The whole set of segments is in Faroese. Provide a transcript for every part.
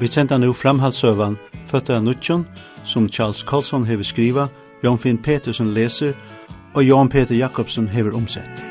Vi sender nu framhaldsøvan Føtta av Nutjon, som Charles Colson hever skriva, Jan Finn Petersen leser, og Jan Peter Jakobsen hever omsett.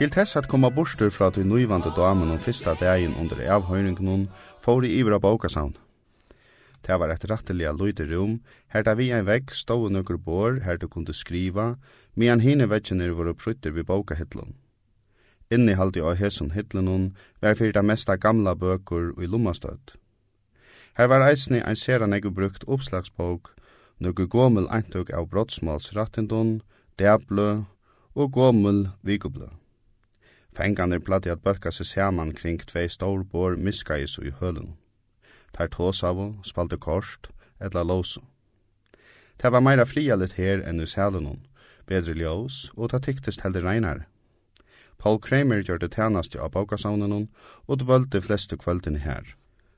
Til tess at koma bostur fra til nøyvande damen om fyrsta dagen under avhøyringen fóri iver av bókasavn. Det var et ratteliga rom, her da vi ein vegg stod nøkker bor, her du kunne skriva, medan hine veggene var opprytter ved bókahittlun. Innihaldi av hesson hittlunun var fyrir det mesta gamla bøkur og i lommastøtt. Her var eisne ein sera egu brukt oppslagsbók, nøkker gomul eintøk av brottsmalsrattendun, deblø og gomul vikublø. Fengarnir platti at bølka seg saman kring tvei stor bor miskais i hølen. Tar tåsavo, spalte korst, etla låso. Det var meira frialit her enn i sælenon, bedre ljós, og ta tyktist heldur reinare. Paul Kramer gjør det tænast av baukasavnenon, og dvølte fleste kvöldin her.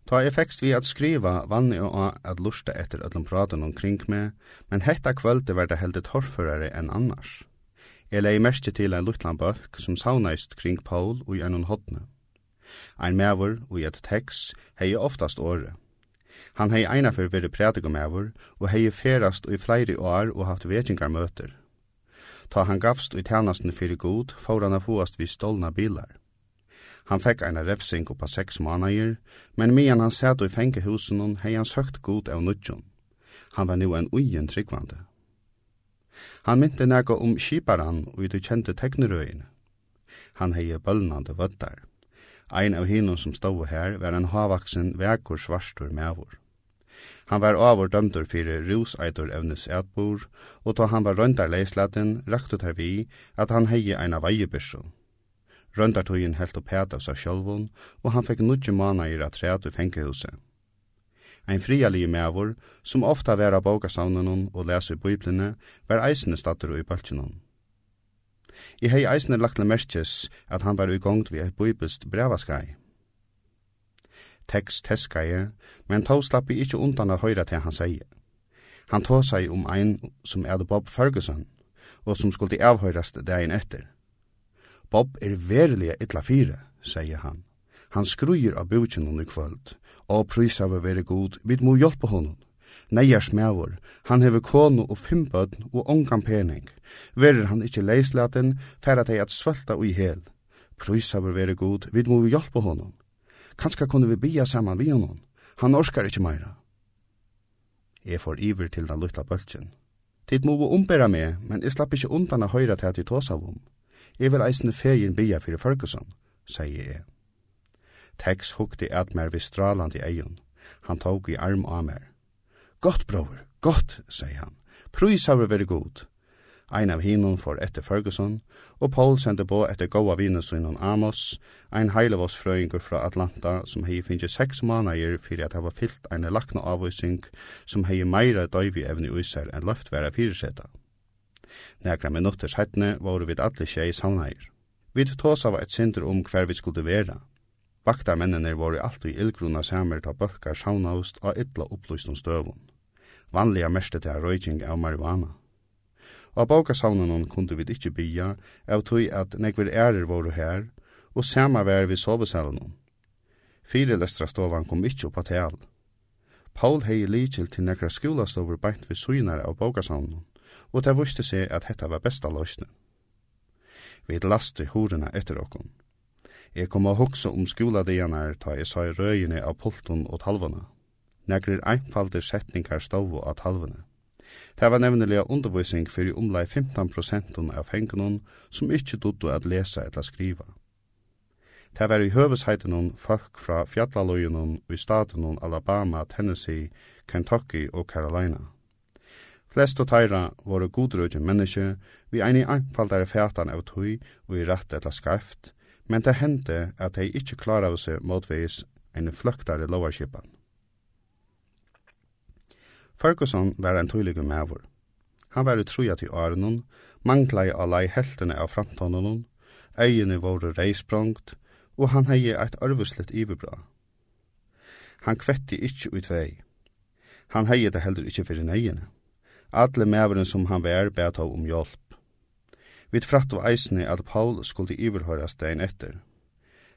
Ta effekst vi at skriva vann og av at lusta etter öllum praten omkring meg, men hetta kvöldi var det heldur torrførare enn annars. Jeg lei merke til en luttlan bøk som saunaist kring Paul og i en hodne. Ein mever og i et teks hei oftast åre. Han hei einafer veri prædikumæver og hei ferast og i flere år og haft vetingarmøter. Ta han gavst og i tjenesten fyrir god, får han a vi stolna bilar. Han fekk eina refsing oppa seks månader, men medan han sæt og i fengehusen hei han søkt god av nudjon. Han var nu en ujen tryggvande. Han mynte nega om skiparan og du kjente teknerøyene. Han hei bølnande vøddar. Ein av hinnom som stod her var en havaksen vekur svarstur mevor. Han var avur dømdur fyrir ruseitur evnes etbor, og då han var røndar leislaten, raktu tar vi at han hei eina veiebyrso. Røndartøyen helt opp hæt av seg sjølvun, og han fekk nudje mana i ratræt i fengehuset. Ein frialig mevor, som ofta vera bókasavnen og lesa i bøyblene, var eisne statur i balkinun. I hei eisne le merkes at han var i gongt vi eit bøybest brevaskai. Tekst teskai, men tå slapp i ikkje undan a høyra til han sier. Han tå seg om ein som er Bob Ferguson, og som skulle avhøyrast dagen etter. Bob er verilig illa fire, sier han. Han skrujer av bøkjen hon i kvöld. Og prys av være god, vi må hjelpe honom. Neier smævor, han hever konu og fem bødn og ongan pening. Verer han ikkje leislaten, færa teg at svölta ui i hel. Prisa av være god, vi må hjelpe honom. Kanska kunne vi bia saman vi honom. Han orskar ikkje meira. Jeg får iver til den lutla bøltjen. Tid må ombera meg, men jeg slapp ikkje undan a høyra til at jeg tås av om. Jeg vil eisne fegin bia fyrir Ferguson, sier jeg. Tex hukte at mer vi stralande eion. Han tog i arm av mer. Gott, bror, gott, sier han. Prøys har vi vært god. Ein av hinun for etter Ferguson, og Paul sendte på etter goa vinusunnen Amos, ein heilevås frøyngur fra Atlanta som hei finnje seks manager fyrir at hava fyllt ein lakna avvising som hei meira døyvi evni uiser enn løft vera fyrirseta. Nekra minutter sættne var vi alle tjei samneier. Vi tås av et synder om hver vi skulle vera, Vaktarmennene var alltid illgrunna samer ta bøkkar saunaust av ytla opplysnum støvun. Vanliga mest til røyking av marihuana. Og av bókasaunanon kunde vi ikkje bya av tog at nekver ærer våru her, og sama vær vi sovesalanon. Fyre lestra stovan kom ikkje oppa tal. Paul hei likil til nekra skolastover beint vi synar av bókasaunanon, og det vuste seg at hetta var besta løsne. Vi lasti horena etter okkom. Jeg kom å hoksa om skoladegene ta jeg sa i røyene av pulten og talvene. Negrir einfalde setningar stovu av talvene. Det var nevnelig undervisning for omlai 15% av hengenon som ikkje dodde at lesa eller skriva. Det var i høvesheitenon folk fra fjallaløyenon i statenon Alabama, Tennessee, Kentucky og Carolina. Flest og teira våre godrødje menneske vi eini einfaldare fætan av tøy og i rett eller skreft, men det hendte at de klara av seg motveis en fløktare lovarskipan. Ferguson var en tydelig mævor. Han var utroja til årenon, mangla i alai heltene av framtånden, øyene våre reisprongt, og han hei eit arvuslet iverbra. Han kvetti ikkje ut vei. Han hei det heller ikkje fyrir neiene. Alle mæveren som han vær bet av om hjelp. Vi fratt av eisene at Paul skulle iverhøres dagen etter.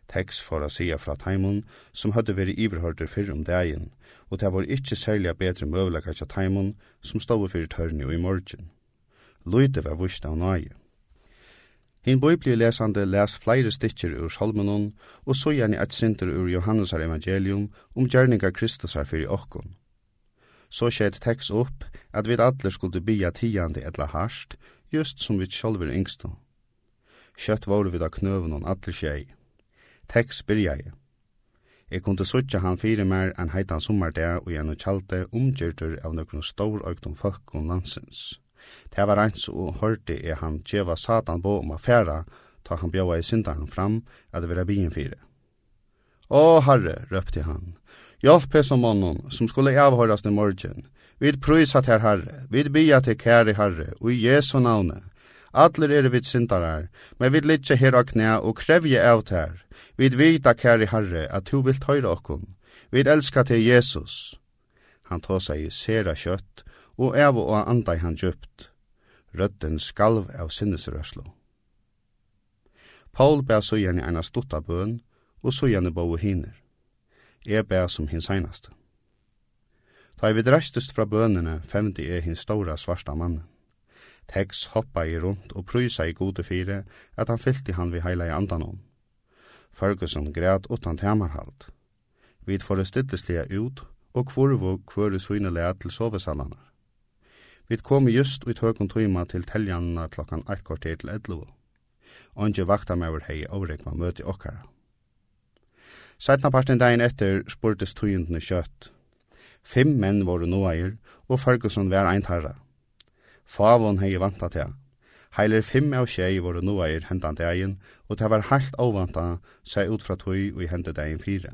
Tex for å sia fra Taimon, som hadde vært iverhørter fyrr om dagen, og det var ikkje særlig bedre møvlega til Taimon, som stod fyrir tørni og i morgen. Løyde var vust av nøye. Hinn bøybli lesande les flere stikker ur Salmonon, og så gjerne et sinter ur Johannesar evangelium om gjerninga Kristusar fyrir okkon så skjedde tekst opp at vi alle skulle bia tiande etla harst, just som vi sjolver yngstu. Kjøtt våre vi da knøven og alle skjei. Tekst byrja jeg. Jeg kunne sutja han fire mer enn heitan sommardag og gjennom kjalte omgjørter av nøkron stor øktum folk og landsens. Det var eins og hørte jeg han djeva satan på om affæra, ta han bjåa i syndaren fram at det var byen fire. Å, herre, røpte han, Hjalp om mannen som skulle avhørast i morgen. Vid prøysa til Herre, vid bia til kære Herre, og i Jesu navne. Atler er vid syndarar, men vid litje her og knæ og krevje av tær. Vid vita kære Herre, at du vil tøyre okkom. Vid elska til Jesus. Han tåsa i sera kjøtt, og av og andai han djupt. Rødden skalv av sinnesrøslo. Paul bæ så gjerne eina stutta bøn, og så gjerne bo hiner jeg bæ som hin seinaste. Da vi dreistest fra bønene, femte jeg hin stora svarsta mannen. Tex hoppa i rundt og prysa i gode fire at han fyllte han vi heila i andanon. Ferguson græt utan temarhalt. Vi får det ut og kvorvo kvore synelea til sovesalana. Vi kom just ut tøkon tøyma til teljanna klokkan 1 kvarter til 11. Onge vakta mever hei avrekma møti okkara. Sætna parten dagen etter spurtes tøyndene kjøtt. Fem menn voru noaier, og Ferguson var ein tarra. Favon hei vanta til. Heiler fem av tjei voru noaier hendan dagen, og det var heilt avvanta seg ut fra tøy og i hendet dagen fire.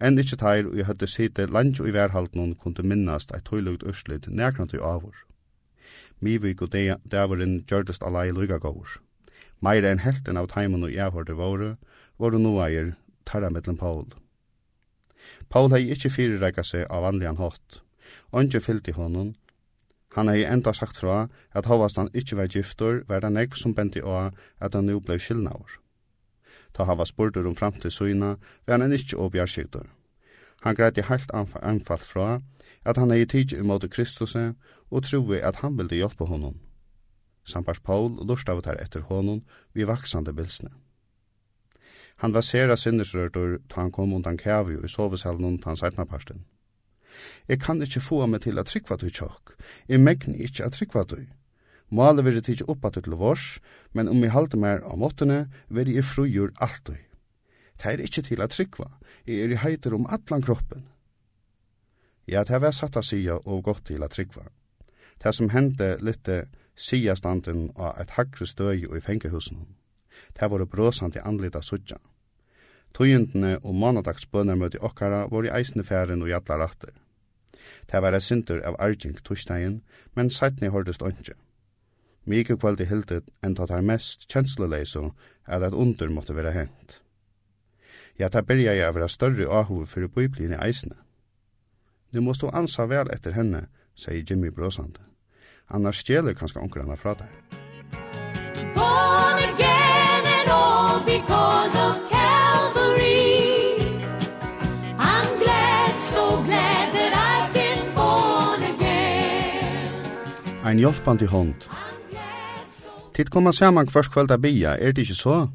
Enn ikkje teir og i høtte site land og i verhalden kunne minnast eit tøylugt ørslit nærkrant i avur. Mivik og dæveren gjørdest alai lukagåur. Meira enn helten av taimun og i avhørte våre, var noaier tarra mellom Paul. Paul hei ikkje fyrirreika seg av vanligan hatt. Onge fyllt i honom. Han hei enda sagt fra at hovast han ikkje var giftor, var det nekv som benti å at han nu blei skilnaur. Ta hava spurtur om framtid syna, var han ikkje åbjarskygdur. Han greit i heilt anfall fra at han hei tidsi imot Kristuse og troi at han vildi hjelpa honom. Sampars Paul lurstavet her etter honom vi vaksande bilsne. Han var sera sinnesrørtur ta han kom undan kævi og i sovesalen undan hans eitna parsten. Jeg kan ikkje få meg til at trykva du tjokk. Jeg megn ikkje at trykva du. Måle vil jeg tidsje oppa til vårs, men om jeg halte mer av måttene, vil jeg frujur du. Det er ikkje til at trykva. Jeg er i heiter om atlan kroppen. Ja, det var satt av sida og gått til at trykva. Det som hendte litt sida standen av et hakre støy og i fengehusen. Det var brøsande anlita suttja. Tøyendene og manadagsbønner møte okkara var i eisnefæren og jatla ratter. Det var et synder av arging torsdagen, men seitni hørtest åndsje. Mykje kvöld i hildet enn tatt her mest kjensleleise at under måtte være hent. Ja, ta byrja jeg av vera større ahov fyrir bøyblin i eisne. Nu må du ansa vel etter henne, sier Jimmy bråsande. Annars stjeler kanskje onkran fra deg. because of Calvary I'm glad so glad that I've been born again Ein hjálpandi hond Tid koma saman kvart kvöld bia, er det ikkje så?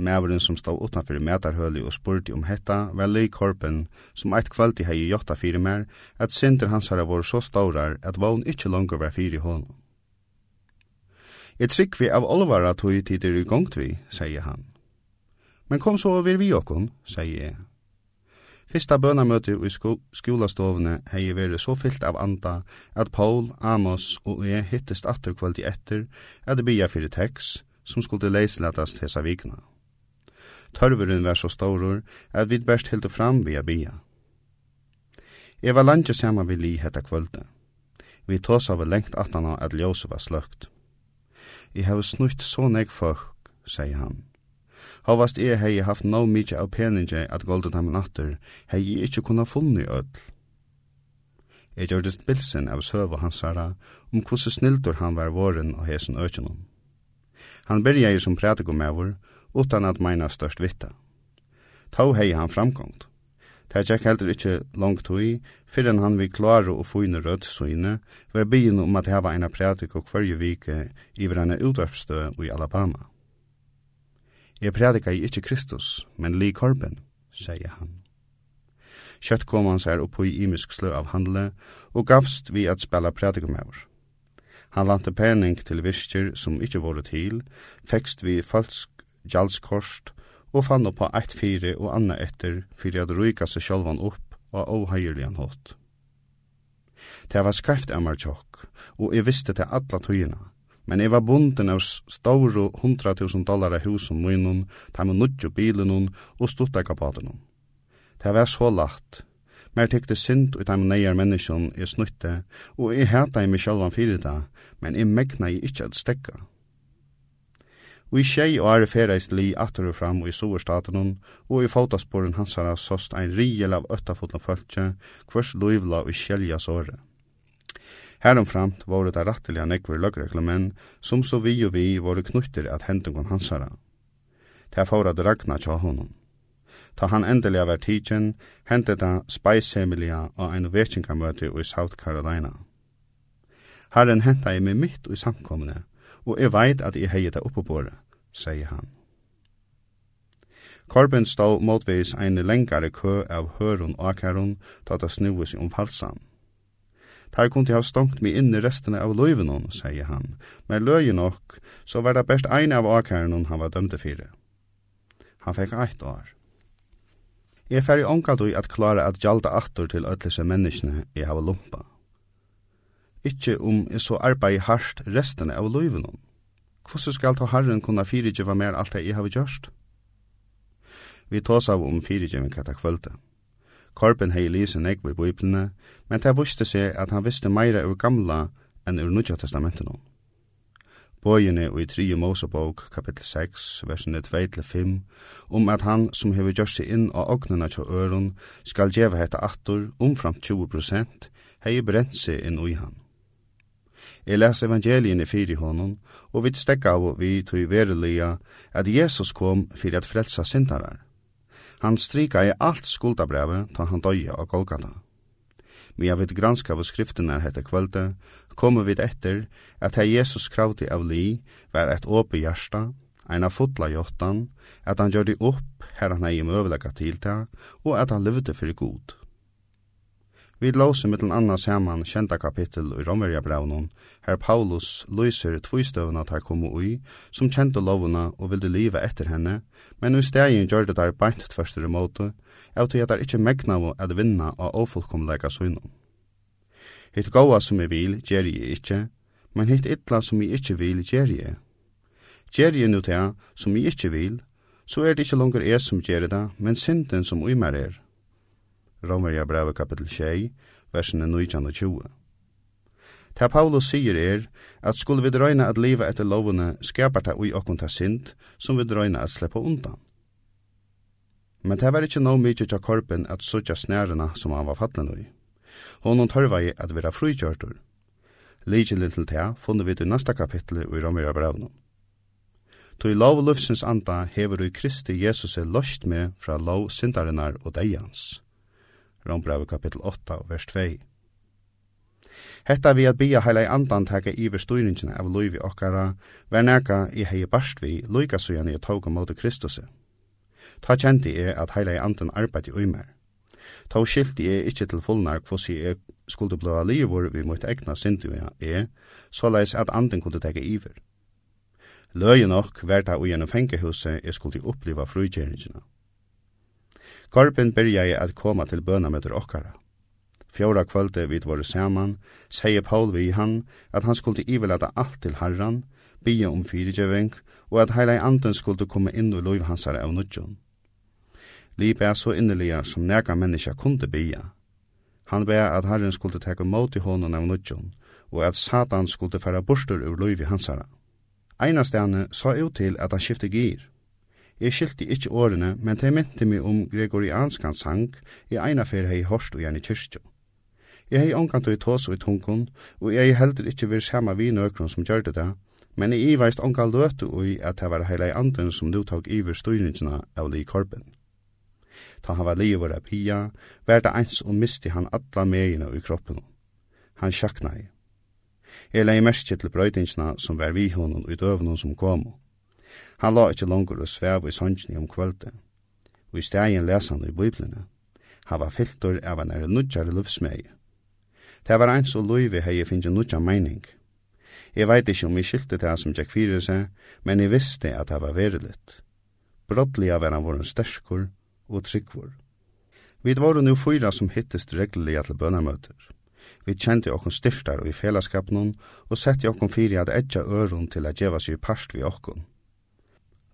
Mæveren som stod utanfyrir metarhøli og spurte om hetta var Lee Corpen, som eit kvöld i hei jotta fyrir mer, at synder hans har vore så staurar at vogn ikkje langar var fyrir hånd. Jeg trykk vi av olvara tog tider i gongt vi, sier han. Men kom så over vi okkon, sier jeg. Fyrsta bønamøte i sko skolastovene hei jeg vært så fyllt av anda at Paul, Amos og jeg hittest atter kvalitet etter at det bia fyrir teks som skulle leisletast hesa vikna. Tørveren var så storur at vi best hilde fram via bia. Jeg var landje saman vi li hetta kvölde. Vi tås av lengt atana at ljóse var sløgt. Jeg har snutt så nek folk, sier han. Hovast jeg hei haft no mykje av peninge at golden ham natter, hei jeg ikkje kunna funni öll. Jeg gjørdes bilsen av søv og hansara om hvordan snildur han var våren og hesen økjennom. Han byrja i som prædikumæver, utan at meina størst vitta. Tau hei han framgångt. Det gikk heldur ikkje langt hui, fyrir han vi klare og fine rødt søgne, var byen om at heva eina prædik og hverju vike iver eina utvarpstø i Alabama. Jeg predikar ikkje Kristus, men li Corbin, sier han. Kjøtt kom han seg opp i imisk slø av handle, og gavst vi at spela predikumøver. Han lante pening til visker som ikkje våre til, fekst vi falsk gjaldskorst, og fann oppa eit fire og anna etter fyrir at ruika seg sjolvan opp og avheierlian hatt. Det var skreft av tjokk, og jeg visste til alla tøyina, men jeg var bunden av ståru 100.000 dollar av husen munnen, ta med nudjo bilen og stutta kapaten Det var så lagt. Mer tykte synd ut av neier menneskjon jeg snutte, og jeg hata i meg sjølvan fyrir det, men jeg megna jeg ikkje at stekka. Og i tjei og are ferreist li atter og fram og i soverstaten og i fotasporen hansara sost ein riel av øttafotla fölkje, hvers loivla og kjelja såre. Heromframt var det ratteliga nekver løgreklamenn som så vi og vi var knutter at hentungon hansara. Det fórad ragna tja honom. Ta han endelig av er tidsen, hentet da spajsemilia og en vekkingamøte i South Carolina. Herren henta jeg meg mitt i samkomne, og jeg veit at jeg heier det oppe på det, sier han. Korben stod motvis en lengare kø av høron og akæron, da det snuvis om falsan. Tar kunde ha stongt mi inn inne restene av løyven sier han. Men løye nok, så var det best ein av akæren han var dømte fire. Han fikk eit år. Jeg fer i ångat at klara at gjalda attor til ötlese menneskene jeg hava lumpa. Ikkje om jeg så arbeid hardt restene av løyven hon. Hvordan skal ta herren kunna fyrirgjeva mer alt det jeg hava gjørst? Vi tås av om fyrirgjeving kata kvöldet. Korben hei lise negv i Bibelene, men det vuste seg at han visste meira ur gamla enn ur Nudja Testamenten hon. Bøyene i 3. Mosebok, kapittel 6, versene 2-5, om at han som hever gjørst seg inn av åknene til øren skal djeva hette attor omframt 20 prosent, hei brent seg inn ui han. Jeg leser evangelien i fyri honom, og vi stekka av vi tog verilega at Jesus kom fyrir at frelsa syndarar Han strikaði alt skuldabrevet ta han døye av Golgata. Vi har vidt granska av skriftene hette kvölde, kommer vi etter at her Jesus kravti av li var et åpe hjarta, av fotla hjortan, at han gjør det opp her han hei møvelega tilta, og at han levde fyrir god. Vi låser mittel anna saman kjenta kapittel i Romverjabraunen, her Paulus løyser tvistøvna tar komo ui, som kjente lovuna og vilde liva etter henne, men i stegin gjør det der beint tverstere måte, av til at det ikkje megnavo at vinna av ofullkomleika sunnum. Hitt gåa som jeg vil, gjer jeg ikkje, men hitt ytla som jeg ikkje vil, gjer jeg. Gjer jeg nu til som jeg ikkje vil, så er det ikkje langer jeg som gjer det, men synden som uimer er. Romerja brevet kapitel 6, versene 19 og 20. Ta Paulus sier er, at skulle vi drøyna at liva etter lovene skapar ta ui okkun ta sint, som vi drøyna at sleppa undan. Men det var ikkje no mykje tja korpen at sutja snærena som han var fattlen ui. Honom tørva i at vera frukjørtur. Ligjelin til ta funnet vi til nasta kapitlet i Romera brevnum. Toi lov og lufsens anda hever ui Kristi Jesus er lost med fra lov sindarinnar og deians. Rombrevet kapittel 8, vers 2. Hetta vi at bia heila i andan teka iver styringina av loivi okkara, ver neka i hei barst vi loika sujan i tauga mot Kristusse. Ta kjenti er at heila i andan arbeid i uimer. Ta skilti er ikkje til fullnar kvossi er skulle blåa livor vi mot egna syndivet er, så leis at andan kunne teka iver. Løye nok verda ui enn fengehuset, jeg skulle oppleva frugjerinjina. Garpen byrjaði at koma til bønamøtur okkara. Fjóra kvöldi vid voru saman, segi Paul við hann at han skuldi ivelata alt til herran, bia om fyrirgjeving og at heila i anden skuldi komme inn og loiv hansara av nudjon. Lip er så innelige som nega menneska kunde bia. Han bea at herren skuldi teka mot i hånden av nudjon og at satan skuldi færa bostur ur loiv hansara. Einastane sa ut til at han skifte gir, Jeg skilti ikkje årene, men det mente meg om gregorianskan sang i eina fer hei hårst og gjerne kyrkjo. Jeg hei omkant og i tås og i tungkun, og jeg hei heldur ikkje vir sama vi nøkron som gjør det, men jeg iveist omka løtu ui at det var heilei anden som nu tog iver styringsna av li korpen. Ta han var li vore pia, var det eins og misti han alla meina i kroppen. Han sjakna i. Jeg lei merke til brøytingsna som var vi honom i døvnum som komo. Han la ikkje langer og svev i sannsjene om kvölde. Og i stegin lesan i biblina. Han var filter av en er nudjare luftsmei. Det var eins og loivi hei finnje nudja meining. Jeg veit ikkje om jeg skilte det som Jack fyrir seg, men jeg visste at det var veriligt. Brottliga var han våren sterskur og tryggvor. Vi var nu fyra som hittist regliga til bønamøter. Vi kjente okkon styrtar og i fellesskapnån og sette okkon fyri at etja øron til at djeva seg i parst vi okkon.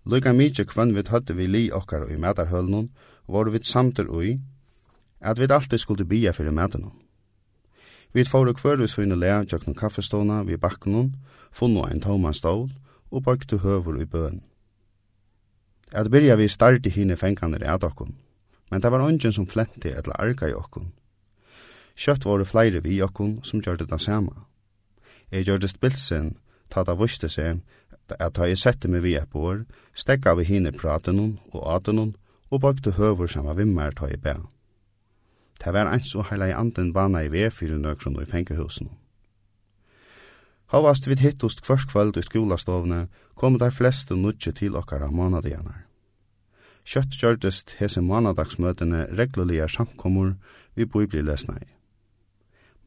Lukka mykje kvann vi høtte vi li okkar i medarhølnun, var vi samtur ui, at vi alltid skulle bia fyrir medarhølnun. Vi fóru kvör vi svinu lea tjøknu kaffestona vi bakkenun, funnu ein tåman stål og bøktu høvur i bøen. At byrja vi starti hine fenganer at okkun, men det var ongen som flenti etla arga i okkun. Kjøtt var flere vi okkun som gjør det sama. Jeg gjør det spilsen, ta det vuste seg, at ta jeg sette meg vi et på stekka vi hine praten og aten hun, og bakte høver saman vimmer ta i bæ. Det var eins og heila i anden bana i vei fyrir nøkron og i fengehusen. Havast vid hittost kvars kvöld i skolastovne kom der fleste nudje til okkara månadianar. Kjøtt kjørtest hese månadagsmøtene reglulige samkommor vi boi bli lesna i.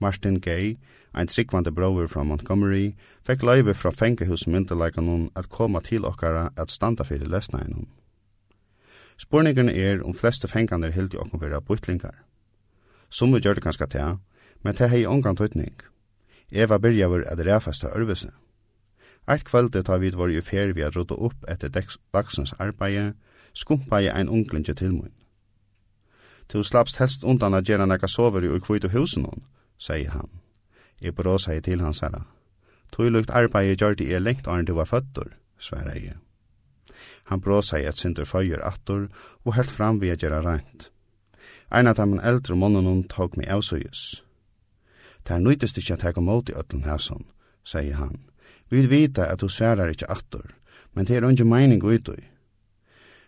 Martin Gay, ein tryggvande brover fra Montgomery, fekk løyve fra fengehusmyndeleikanum at koma til okkara at standa fyrir lesna lesnainum. Spurningerne er om fleste fengander hildi okkur vera bytlingar. Somme gjør det kanskje til, men det hei ongan tøytning. Eva byrjaver at ræfasta ørvese. Eit kvöldet har vi vært i fer vi har rådde opp etter dagsens arbeid, skumpa i ein unglinje til mun. Du slappst helst undan at gjerne nekka sover i kvite husen hon, sier han. Jeg bråsa i til hans herra. Tøylukt arbeid gjør det jeg lengt arn du var føtter, sverre jeg. Han bråsa i et sindur føyer attor og helt fram vi a gjerra rent. Ein av dem eldre månen tåg meg avsøyes. Det er nøytest ikkje at jeg kom i øtlen hæsson, sier han. Vi vita at du sverar ikkje attor, men det er ikke mening utøy.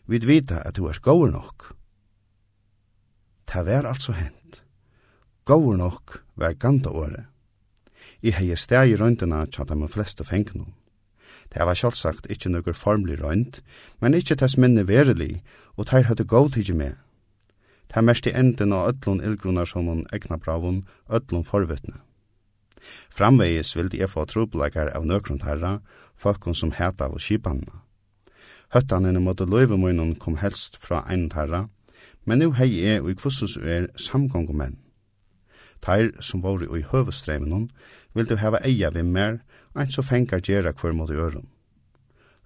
Vi vita at du er gåur nok. Det var altså hent. Gåur nok var ganta året. I hei steg i røyndina tja de fleste fengnum. Det var sjálfsagt ikkje nøkker formlig røynd, men ikkje tess minne verelig, og teir høyde gau tidsi med. Det mest i enden av ötlun ildgrunar som hon egna bravun, ötlun forvittne. Framvegis vildi jeg få trobleikar av nøkron herra, folkun som heta av skipanna. Høttan Høttanene måtte løyvemunnen kom helst fra ein herra, men nu hei jeg og i kvossus er samgongumenn. Teir som var i høvestreimenon, vil du heva eia vi mer, ein så fengar gjerra kvar mot i øron.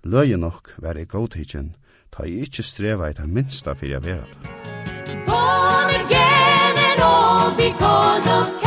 Løye nok var i godtidgen, ta i ikkje streva i det minsta fyrir jeg vera det. Born again and all because of